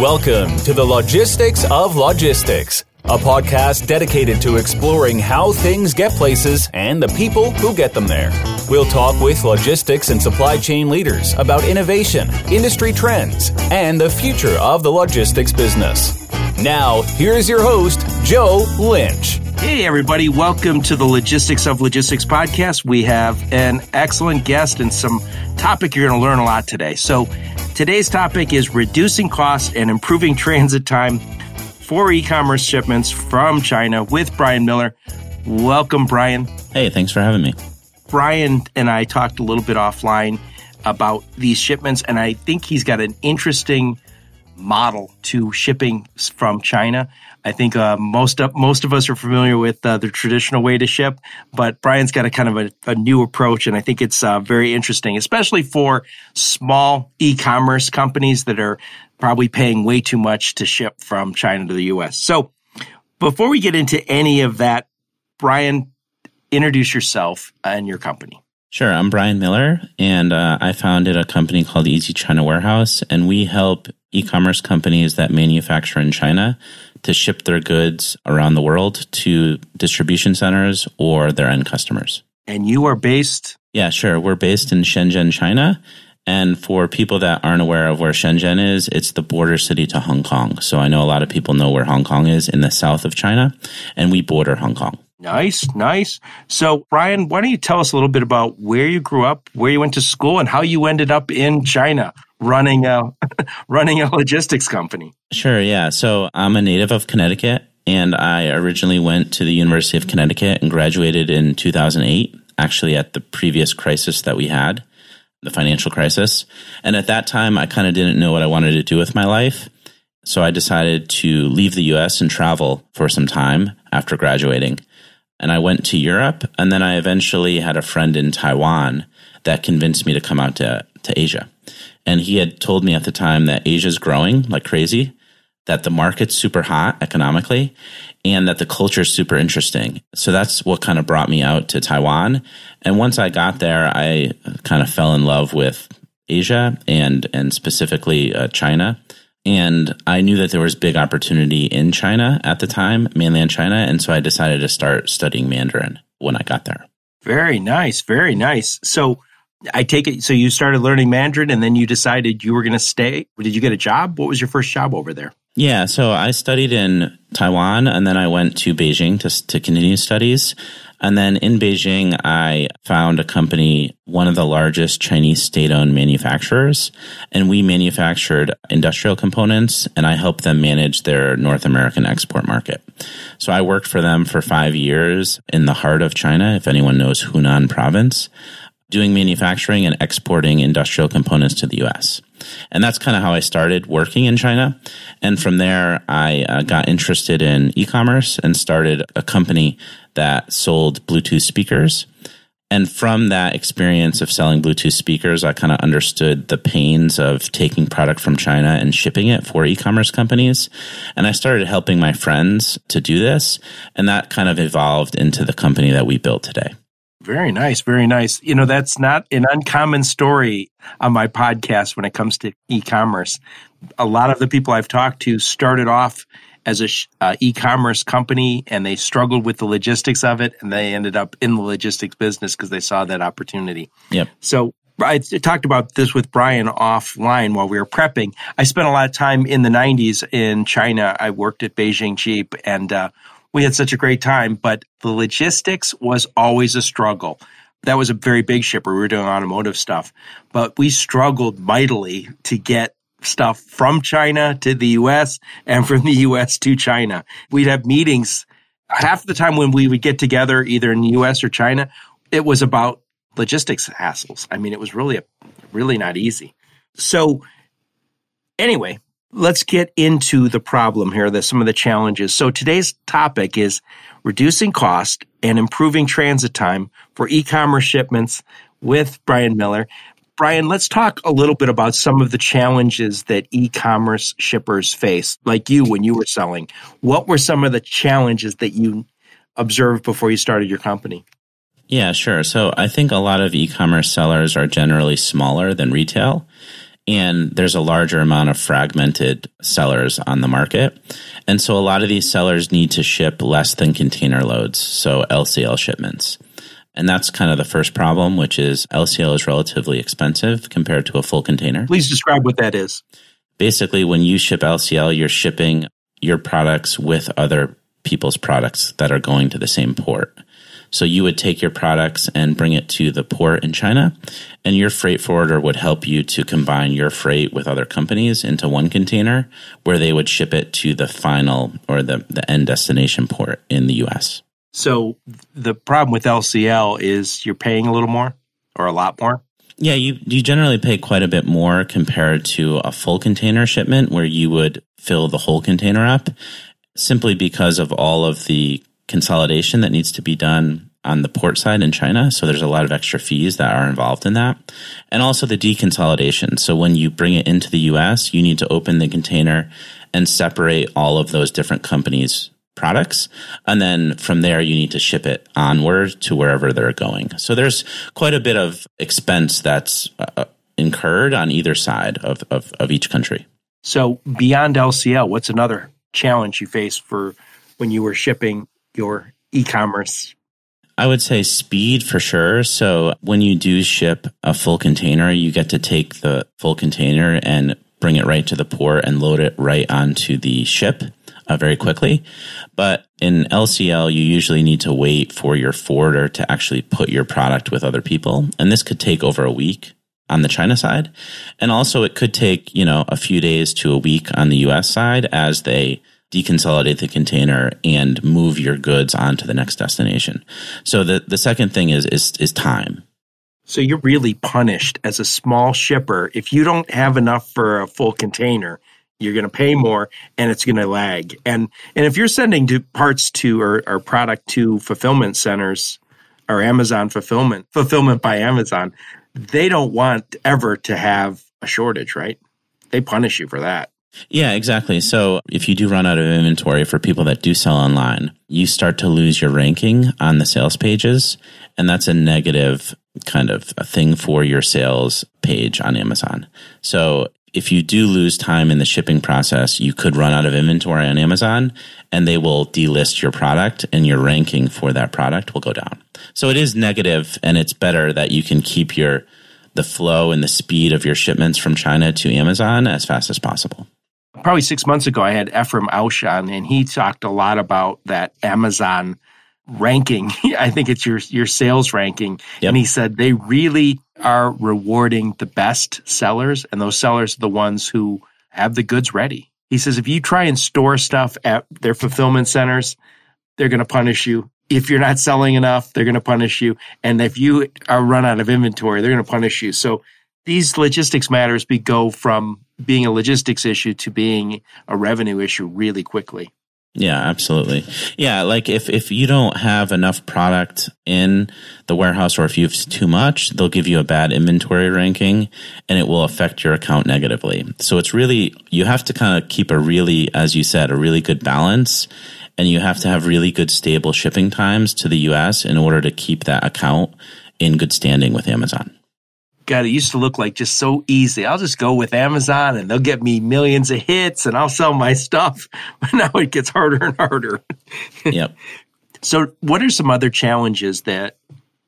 Welcome to the Logistics of Logistics, a podcast dedicated to exploring how things get places and the people who get them there. We'll talk with logistics and supply chain leaders about innovation, industry trends, and the future of the logistics business. Now, here's your host, Joe Lynch. Hey, everybody. Welcome to the Logistics of Logistics podcast. We have an excellent guest and some topic you're going to learn a lot today. So, Today's topic is reducing costs and improving transit time for e commerce shipments from China with Brian Miller. Welcome, Brian. Hey, thanks for having me. Brian and I talked a little bit offline about these shipments, and I think he's got an interesting model to shipping from China. I think uh, most of most of us are familiar with uh, the traditional way to ship, but Brian's got a kind of a, a new approach, and I think it's uh, very interesting, especially for small e-commerce companies that are probably paying way too much to ship from China to the U.S. So, before we get into any of that, Brian, introduce yourself and your company. Sure. I'm Brian Miller, and uh, I founded a company called Easy China Warehouse, and we help e commerce companies that manufacture in China to ship their goods around the world to distribution centers or their end customers. And you are based? Yeah, sure. We're based in Shenzhen, China. And for people that aren't aware of where Shenzhen is, it's the border city to Hong Kong. So I know a lot of people know where Hong Kong is in the south of China, and we border Hong Kong. Nice, nice. So, Brian, why don't you tell us a little bit about where you grew up, where you went to school, and how you ended up in China running a running a logistics company? Sure, yeah. So, I'm a native of Connecticut, and I originally went to the University of Connecticut and graduated in 2008, actually at the previous crisis that we had, the financial crisis. And at that time, I kind of didn't know what I wanted to do with my life. So I decided to leave the US and travel for some time after graduating and I went to Europe. And then I eventually had a friend in Taiwan that convinced me to come out to, to Asia. And he had told me at the time that Asia's growing like crazy, that the market's super hot economically, and that the culture is super interesting. So that's what kind of brought me out to Taiwan. And once I got there, I kind of fell in love with Asia and and specifically uh, China. And I knew that there was big opportunity in China at the time, mainland China. And so I decided to start studying Mandarin when I got there. Very nice. Very nice. So I take it, so you started learning Mandarin and then you decided you were going to stay. Did you get a job? What was your first job over there? Yeah, so I studied in Taiwan and then I went to Beijing to, to continue studies. And then in Beijing, I found a company, one of the largest Chinese state owned manufacturers, and we manufactured industrial components and I helped them manage their North American export market. So I worked for them for five years in the heart of China, if anyone knows Hunan province, doing manufacturing and exporting industrial components to the US. And that's kind of how I started working in China. And from there, I uh, got interested in e commerce and started a company that sold Bluetooth speakers. And from that experience of selling Bluetooth speakers, I kind of understood the pains of taking product from China and shipping it for e commerce companies. And I started helping my friends to do this. And that kind of evolved into the company that we built today. Very nice. Very nice. You know, that's not an uncommon story on my podcast when it comes to e commerce. A lot of the people I've talked to started off as a uh, e-commerce company and they struggled with the logistics of it and they ended up in the logistics business because they saw that opportunity. Yep. So I talked about this with Brian offline while we were prepping. I spent a lot of time in the 90s in China. I worked at Beijing Jeep and uh, we had such a great time, but the logistics was always a struggle. That was a very big shipper. We were doing automotive stuff, but we struggled mightily to get stuff from China to the US and from the US to China. We'd have meetings half the time when we would get together, either in the US or China, it was about logistics hassles. I mean, it was really, really not easy. So, anyway, let's get into the problem here, the, some of the challenges. So, today's topic is reducing cost and improving transit time for e commerce shipments with Brian Miller. Brian, let's talk a little bit about some of the challenges that e commerce shippers face, like you when you were selling. What were some of the challenges that you observed before you started your company? Yeah, sure. So I think a lot of e commerce sellers are generally smaller than retail. and there's a larger amount of fragmented sellers on the market. And so a lot of these sellers need to ship less than container loads, so LCL shipments. And that's kind of the first problem, which is LCL is relatively expensive compared to a full container. Please describe what that is. Basically, when you ship LCL, you're shipping your products with other people's products that are going to the same port. So you would take your products and bring it to the port in China, and your freight forwarder would help you to combine your freight with other companies into one container where they would ship it to the final or the, the end destination port in the US. So the problem with LCL is you're paying a little more or a lot more? Yeah, you, you generally pay quite a bit more compared to a full container shipment where you would fill the whole container up simply because of all of the consolidation that needs to be done on the port side in China. So there's a lot of extra fees that are involved in that. And also the deconsolidation. So when you bring it into the US, you need to open the container and separate all of those different companies' products. And then from there, you need to ship it onward to wherever they're going. So there's quite a bit of expense that's uh, incurred on either side of, of, of each country. So beyond LCL, what's another challenge you faced for when you were shipping your e-commerce I would say speed for sure. So when you do ship a full container, you get to take the full container and bring it right to the port and load it right onto the ship uh, very quickly. But in LCL, you usually need to wait for your forwarder to actually put your product with other people. And this could take over a week on the China side. And also it could take, you know, a few days to a week on the US side as they deconsolidate the container and move your goods on to the next destination. So the, the second thing is, is, is time. So you're really punished as a small shipper. If you don't have enough for a full container, you're going to pay more and it's going to lag. And, and if you're sending to parts to or, or product to fulfillment centers or Amazon fulfillment, fulfillment by Amazon, they don't want ever to have a shortage, right? They punish you for that. Yeah, exactly. So if you do run out of inventory for people that do sell online, you start to lose your ranking on the sales pages. And that's a negative kind of a thing for your sales page on Amazon. So if you do lose time in the shipping process, you could run out of inventory on Amazon and they will delist your product and your ranking for that product will go down. So it is negative and it's better that you can keep your the flow and the speed of your shipments from China to Amazon as fast as possible probably six months ago, I had Ephraim Ausch on, and he talked a lot about that Amazon ranking. I think it's your your sales ranking, yep. and he said they really are rewarding the best sellers, and those sellers are the ones who have the goods ready. He says if you try and store stuff at their fulfillment centers, they're going to punish you. If you're not selling enough, they're going to punish you, and if you are run out of inventory, they're going to punish you. So these logistics matters be go from being a logistics issue to being a revenue issue really quickly. Yeah, absolutely. Yeah, like if if you don't have enough product in the warehouse or if you have too much, they'll give you a bad inventory ranking and it will affect your account negatively. So it's really you have to kind of keep a really as you said, a really good balance and you have to have really good stable shipping times to the US in order to keep that account in good standing with Amazon. God, it used to look like just so easy. I'll just go with Amazon and they'll get me millions of hits and I'll sell my stuff. But now it gets harder and harder. Yep. so, what are some other challenges that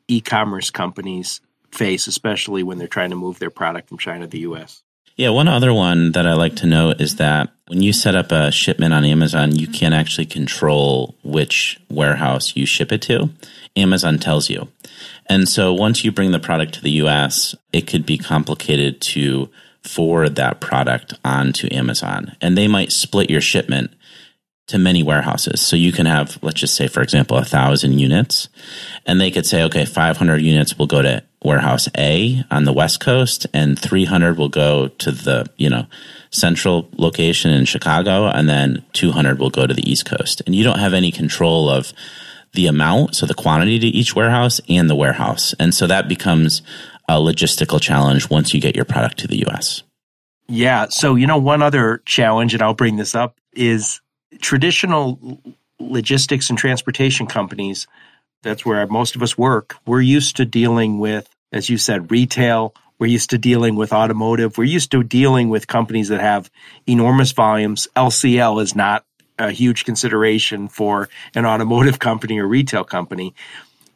e commerce companies face, especially when they're trying to move their product from China to the US? Yeah, one other one that I like to note is that when you set up a shipment on Amazon, you mm-hmm. can't actually control which warehouse you ship it to. Amazon tells you. And so once you bring the product to the US, it could be complicated to forward that product onto Amazon. And they might split your shipment to many warehouses. So you can have, let's just say, for example, a thousand units. And they could say, okay, 500 units will go to warehouse A on the West Coast and 300 will go to the, you know, central location in Chicago. And then 200 will go to the East Coast. And you don't have any control of the amount, so the quantity to each warehouse and the warehouse. And so that becomes a logistical challenge once you get your product to the US. Yeah. So, you know, one other challenge, and I'll bring this up, is traditional logistics and transportation companies. That's where most of us work. We're used to dealing with, as you said, retail. We're used to dealing with automotive. We're used to dealing with companies that have enormous volumes. LCL is not a huge consideration for an automotive company or retail company.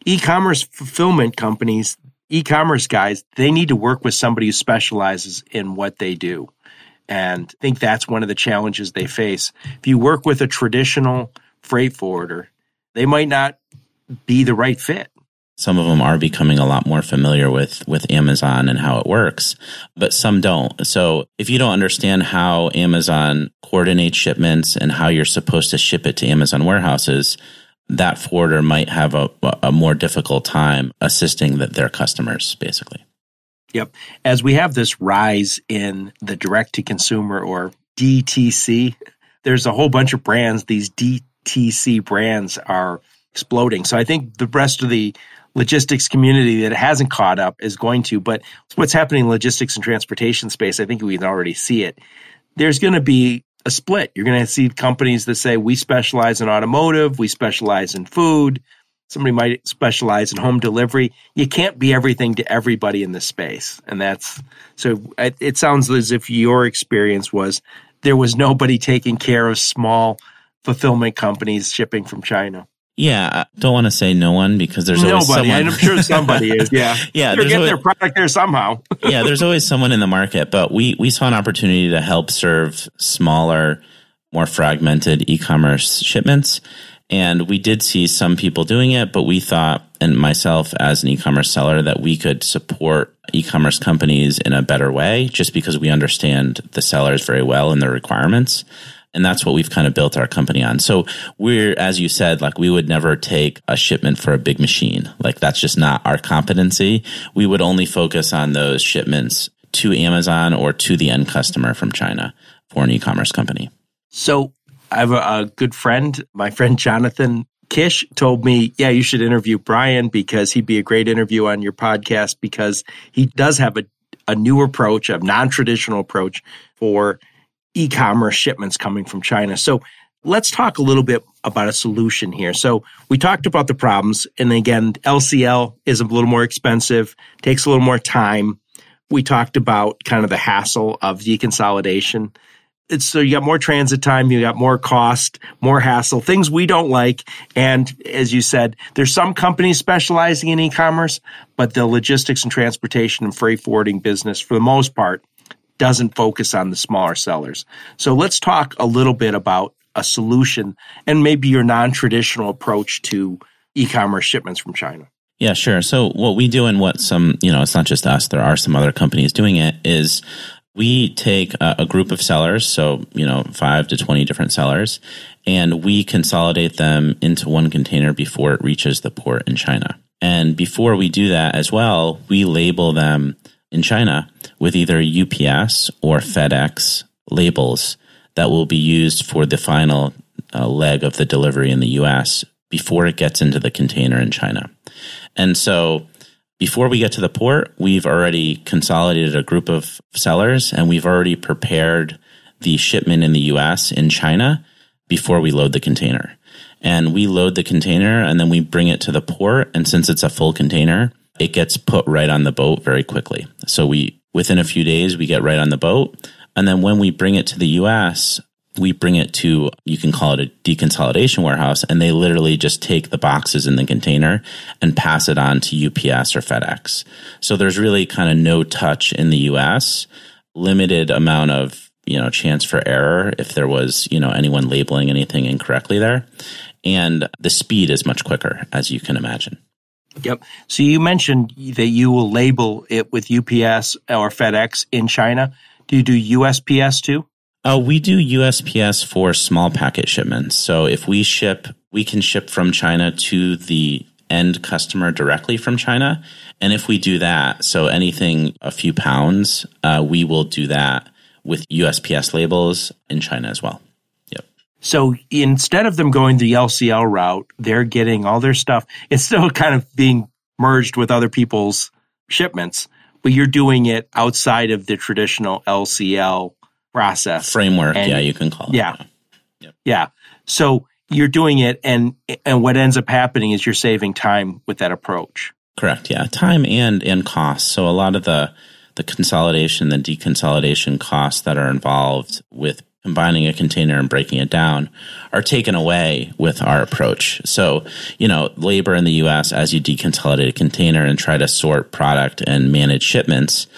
E-commerce fulfillment companies, e-commerce guys, they need to work with somebody who specializes in what they do. And I think that's one of the challenges they face. If you work with a traditional freight forwarder, they might not be the right fit. Some of them are becoming a lot more familiar with, with Amazon and how it works, but some don't. So if you don't understand how Amazon coordinates shipments and how you're supposed to ship it to Amazon warehouses, that forwarder might have a, a more difficult time assisting the, their customers, basically. Yep. As we have this rise in the direct to consumer or DTC, there's a whole bunch of brands. These DTC brands are exploding. So I think the rest of the logistics community that hasn't caught up is going to. But what's happening in logistics and transportation space, I think we can already see it. There's going to be a split. You're going to see companies that say we specialize in automotive, we specialize in food. Somebody might specialize in home delivery. You can't be everything to everybody in this space. And that's so it, it sounds as if your experience was there was nobody taking care of small fulfillment companies shipping from China. Yeah, I don't want to say no one because there's always Nobody. someone. I'm sure somebody is. Yeah. Yeah, They're getting always- their product there somehow. yeah, there's always someone in the market, but we we saw an opportunity to help serve smaller, more fragmented e-commerce shipments. And we did see some people doing it, but we thought, and myself as an e-commerce seller, that we could support e-commerce companies in a better way just because we understand the sellers very well and their requirements. And that's what we've kind of built our company on. So we're, as you said, like we would never take a shipment for a big machine. Like that's just not our competency. We would only focus on those shipments to Amazon or to the end customer from China for an e-commerce company. So I have a, a good friend, my friend Jonathan Kish told me, yeah, you should interview Brian because he'd be a great interview on your podcast because he does have a, a new approach, a non-traditional approach for e-commerce shipments coming from China. So let's talk a little bit about a solution here. So we talked about the problems and again, LCL is a little more expensive, takes a little more time. We talked about kind of the hassle of deconsolidation it's so you got more transit time, you got more cost, more hassle, things we don't like. And as you said, there's some companies specializing in e-commerce, but the logistics and transportation and freight forwarding business, for the most part, doesn't focus on the smaller sellers. So let's talk a little bit about a solution and maybe your non-traditional approach to e-commerce shipments from China. Yeah, sure. So what we do and what some, you know, it's not just us, there are some other companies doing it is we take a, a, group of sellers, so, you know, five to 20 different sellers, and we consolidate them into one container before it reaches the port in China. And before we do that as well, we label them in China with either UPS or FedEx labels that will be used for the final uh, leg of the delivery in the US before it gets into the container in China. And so before we get to the port, we've already consolidated a group of sellers and we've already prepared the shipment in the US in China before we load the container. And we load the container and then we bring it to the port. And since it's a full container, it gets put right on the boat very quickly. So we, within a few days, we get right on the boat. And then when we bring it to the US, we bring it to, you can call it a deconsolidation warehouse, and they literally just take the boxes in the container and pass it on to UPS or FedEx. So there's really kind of no touch in the US, limited amount of, you know, chance for error if there was, you know, anyone labeling anything incorrectly there. And the speed is much quicker, as you can imagine. Yep. So you mentioned that you will label it with UPS or FedEx in China. Do you do USPS too? Uh, we do USPS for small packet shipments. So if we ship, we can ship from China to the end customer directly from China. And if we do that, so anything a few pounds, uh, we will do that with USPS labels in China as well. So instead of them going the LCL route, they're getting all their stuff. It's still kind of being merged with other people's shipments, but you're doing it outside of the traditional LCL process Framework, And- yeah, you can call it. Yeah. Yeah. So you're doing it and and what ends up happening is you're saving time with that approach. Correct. Yeah. Time and, and cost. So a lot of the, the consolidation, the deconsolidation costs that are involved with combining a container and breaking it down are taken away with our approach. So, you know, labor in the US, as you deconsolidate a container and try to sort product and manage shipments,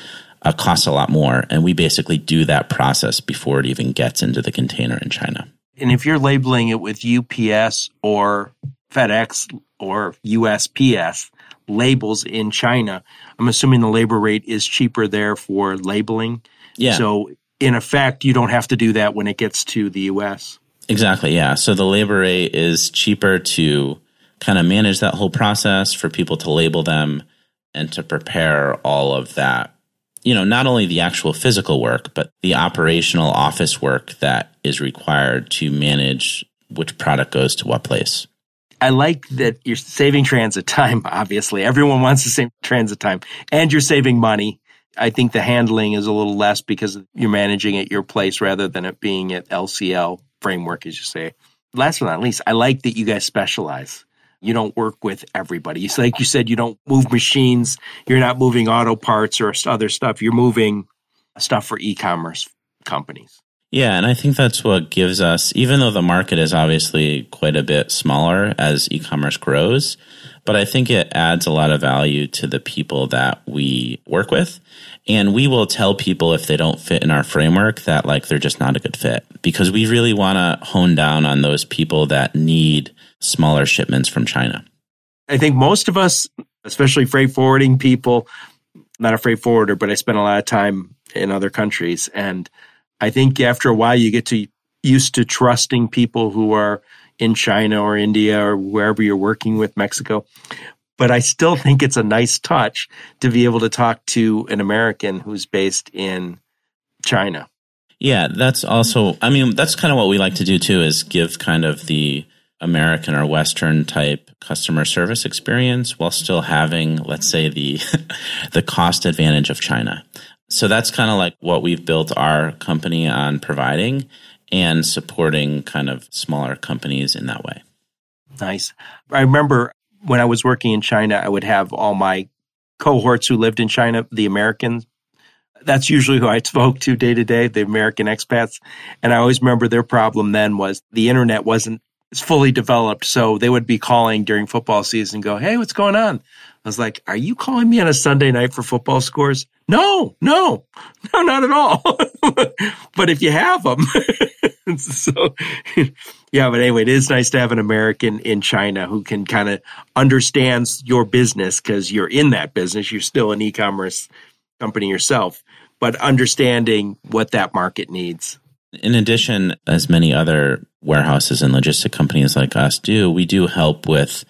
uh, costs a lot more. And we basically do that process before it even gets into the container in China. And if you're labeling it with UPS or FedEx or USPS labels in China, I'm assuming the labor rate is cheaper there for labeling. Yeah. So in effect, you don't have to do that when it gets to the US. Exactly. Yeah. So the labor rate is cheaper to kind of manage that whole process for people to label them and to prepare all of that. You know, not only the actual physical work, but the operational office work that is required to manage which product goes to what place. I like that you're saving transit time, obviously. Everyone wants to save transit time, and you're saving money. I think the handling is a little less because you're managing at your place rather than it being at LCL framework, as you say. Last but not least, I like that you guys specialize. You don't work with everybody. It's like you said, you don't move machines. You're not moving auto parts or other stuff. You're moving stuff for e-commerce companies. Yeah, and I think that's what gives us, even though the market is obviously quite a bit smaller as e commerce grows, but I think it adds a lot of value to the people that we work with. And we will tell people if they don't fit in our framework that like they're just not a good fit because we really want to hone down on those people that need smaller shipments from China. I think most of us, especially freight forwarding people, not a freight forwarder, but I spend a lot of time in other countries and I think after a while you get to used to trusting people who are in China or India or wherever you're working with Mexico. But I still think it's a nice touch to be able to talk to an American who's based in China. Yeah, that's also, I mean, that's kind of what we like to do too is give kind of the American or Western type customer service experience while still having, let's say, the, the cost advantage of China. So that's kind of like what we've built our company on providing and supporting kind of smaller companies in that way. Nice. I remember when I was working in China, I would have all my cohorts who lived in China, the Americans. That's usually who I spoke to day to day, the American expats. And I always remember their problem then was the internet wasn't fully developed. So they would be calling during football season go, Hey, what's going on? I was like, are you calling me on a Sunday night for football scores? No, no, no, not at all. but if you have them, so yeah, but anyway, it is nice to have an American in China who can kind of understands your business because you're in that business. You're still an e-commerce company yourself, but understanding what that market needs. In addition, as many other warehouses and logistic companies like us do, we do help with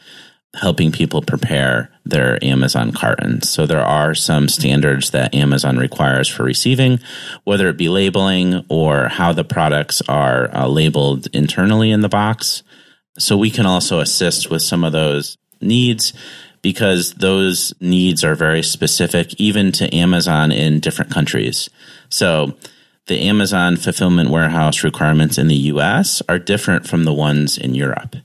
helping people prepare their Amazon cartons. So there are some standards that Amazon requires for receiving, whether it be labeling or how the products are uh, labeled internally in the box. So we can also assist with some of those needs because those needs are very specific even to Amazon in different countries. So the Amazon fulfillment warehouse requirements in the US are different from the ones in Europe.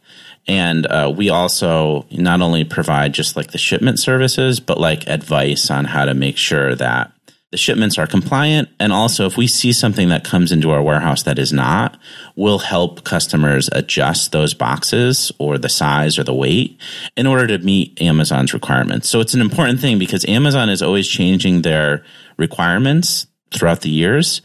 And uh, we also not only provide just like the shipment services, but like advice on how to make sure that the shipments are compliant. And also, if we see something that comes into our warehouse that is not, we'll help customers adjust those boxes or the size or the weight in order to meet Amazon's requirements. So it's an important thing because Amazon is always changing their requirements throughout the years.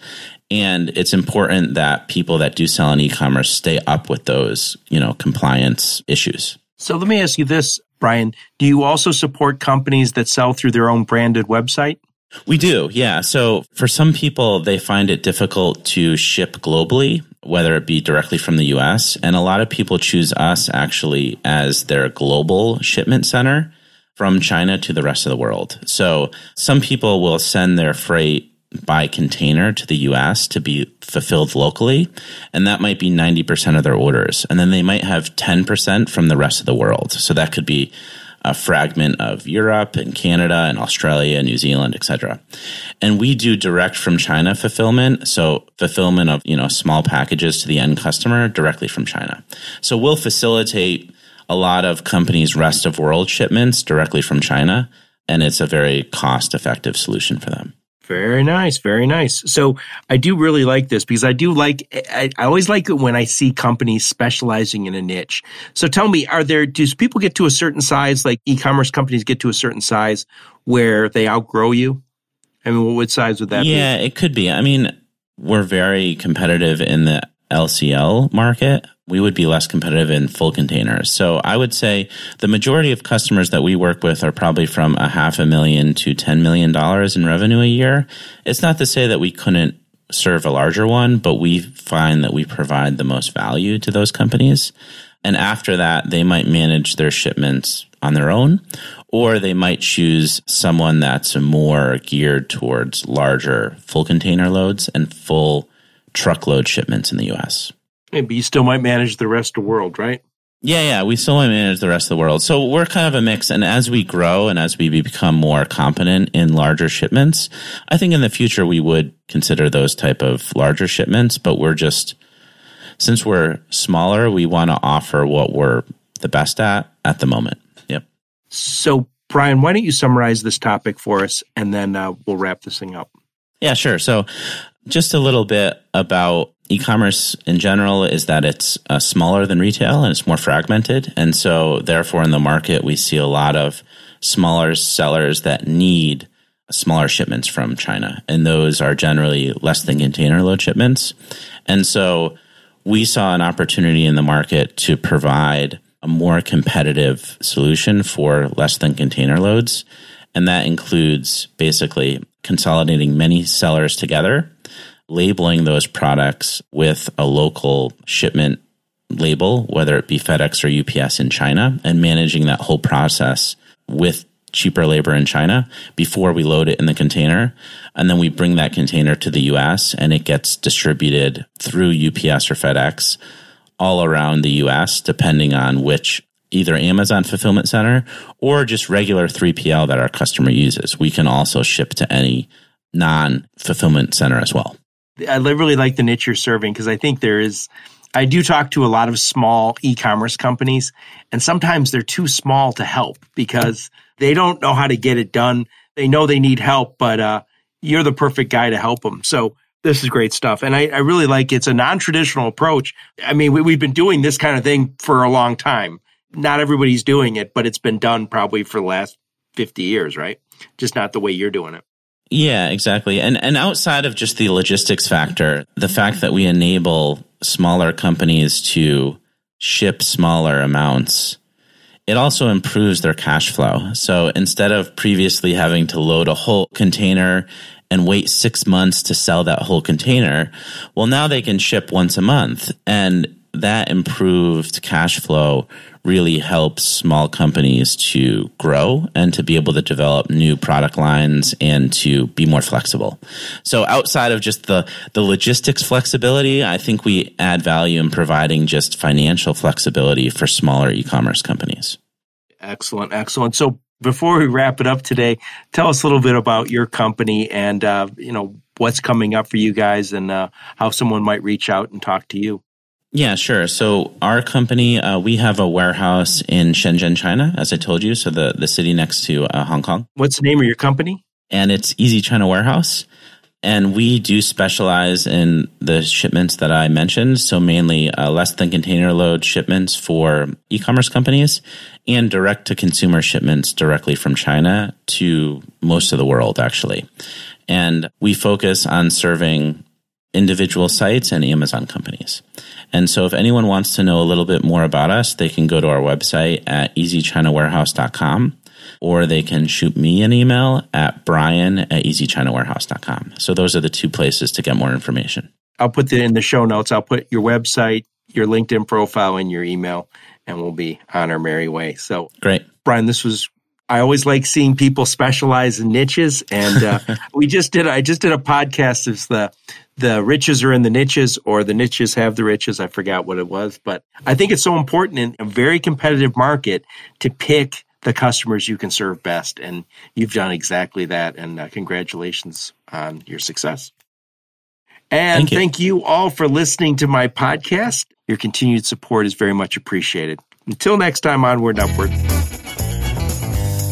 And it's important that people that do sell on e-commerce stay up with those, you know, compliance issues. So let me ask you this, Brian. Do you also support companies that sell through their own branded website? We do, yeah. So for some people, they find it difficult to ship globally, whether it be directly from the US. And a lot of people choose us actually as their global shipment center from China to the rest of the world. So some people will send their freight by container to the US to be fulfilled locally. And that might be 90% of their orders. And then they might have 10% from the rest of the world. So that could be a fragment of Europe and Canada and Australia, New Zealand, etc. And we do direct from China fulfillment, so fulfillment of, you know, small packages to the end customer directly from China. So we'll facilitate a lot of companies rest of world shipments directly from China, and it's a very cost effective solution for them. Very nice, very nice. So I do really like this because I do like I, I, always like it when I see companies specializing in a niche. So tell me, are there does people get to a certain size, like e-commerce companies get to a certain size where they outgrow you? I mean, what size would that yeah, be? Yeah, it could be. I mean, we're very competitive in the LCL market, we would be less competitive in full containers. So I would say the majority of customers that we work with are probably from a half a million to $10 million in revenue a year. It's not to say that we couldn't serve a larger one, but we find that we provide the most value to those companies. And after that, they might manage their shipments on their own, or they might choose someone that's more geared towards larger full container loads and full truckload shipments in the US. but you still might manage the rest of the world, right? Yeah, yeah, we still might manage the rest of the world. So we're kind of a mix. And as we grow and as we become more competent in larger shipments, I think in the future we would consider those type of larger shipments, but we're just, since we're smaller, we want to offer what we're the best at at the moment. Yep. So, Brian, why don't you summarize this topic for us and then uh, we'll wrap this thing up? Yeah, sure. So, just a little bit about e-commerce in general is that it's uh, smaller than retail and it's more fragmented. And so therefore in the market we see a lot of smaller sellers that need smaller shipments from China. And those are generally less than container load shipments. And so we saw an opportunity in the market to provide a more competitive solution for less than container loads. And that includes basically consolidating many sellers together labeling those products with a local shipment label, whether it be FedEx or UPS in China, and managing that whole process with cheaper labor in China before we load it in the container. And then we bring that container to the US and it gets distributed through UPS or FedEx all around the US, depending on which either Amazon fulfillment center or just regular 3PL that our customer uses. We can also ship to any non fulfillment center as well. I really like the niche you're serving because I think there is. I do talk to a lot of small e-commerce companies, and sometimes they're too small to help because they don't know how to get it done. They know they need help, but uh, you're the perfect guy to help them. So this is great stuff, and I, I really like it's a non-traditional approach. I mean, we, we've been doing this kind of thing for a long time. Not everybody's doing it, but it's been done probably for the last fifty years, right? Just not the way you're doing it. Yeah, exactly. And and outside of just the logistics factor, the fact that we enable smaller companies to ship smaller amounts, it also improves their cash flow. So instead of previously having to load a whole container and wait 6 months to sell that whole container, well now they can ship once a month and that improved cash flow really helps small companies to grow and to be able to develop new product lines and to be more flexible. So outside of just the, the logistics flexibility, I think we add value in providing just financial flexibility for smaller e-commerce companies. Excellent. Excellent. So before we wrap it up today, tell us a little bit about your company and, uh, you know, what's coming up for you guys and uh, how someone might reach out and talk to you. Yeah, sure. So our company, uh, we have a warehouse in Shenzhen, China, as I told you. So the, the city next to uh, Hong Kong. What's the name of your company? And it's Easy China Warehouse. And we do specialize in the shipments that I mentioned. So mainly uh, less than container load shipments for e-commerce companies and direct to consumer shipments directly from China to most of the world, actually. And we focus on serving individual sites and Amazon companies. And so if anyone wants to know a little bit more about us, they can go to our website at easychinawarehouse.com or they can shoot me an email at brian at easychinawarehouse.com. So those are the two places to get more information. I'll put that in the show notes. I'll put your website, your LinkedIn profile, and your email, and we'll be on our merry way. So great. Brian, this was I always like seeing people specialize in niches, and uh, we just did. I just did a podcast. It's the the riches are in the niches, or the niches have the riches. I forgot what it was, but I think it's so important in a very competitive market to pick the customers you can serve best, and you've done exactly that. And uh, congratulations on your success. And thank you. thank you all for listening to my podcast. Your continued support is very much appreciated. Until next time, onward and upward.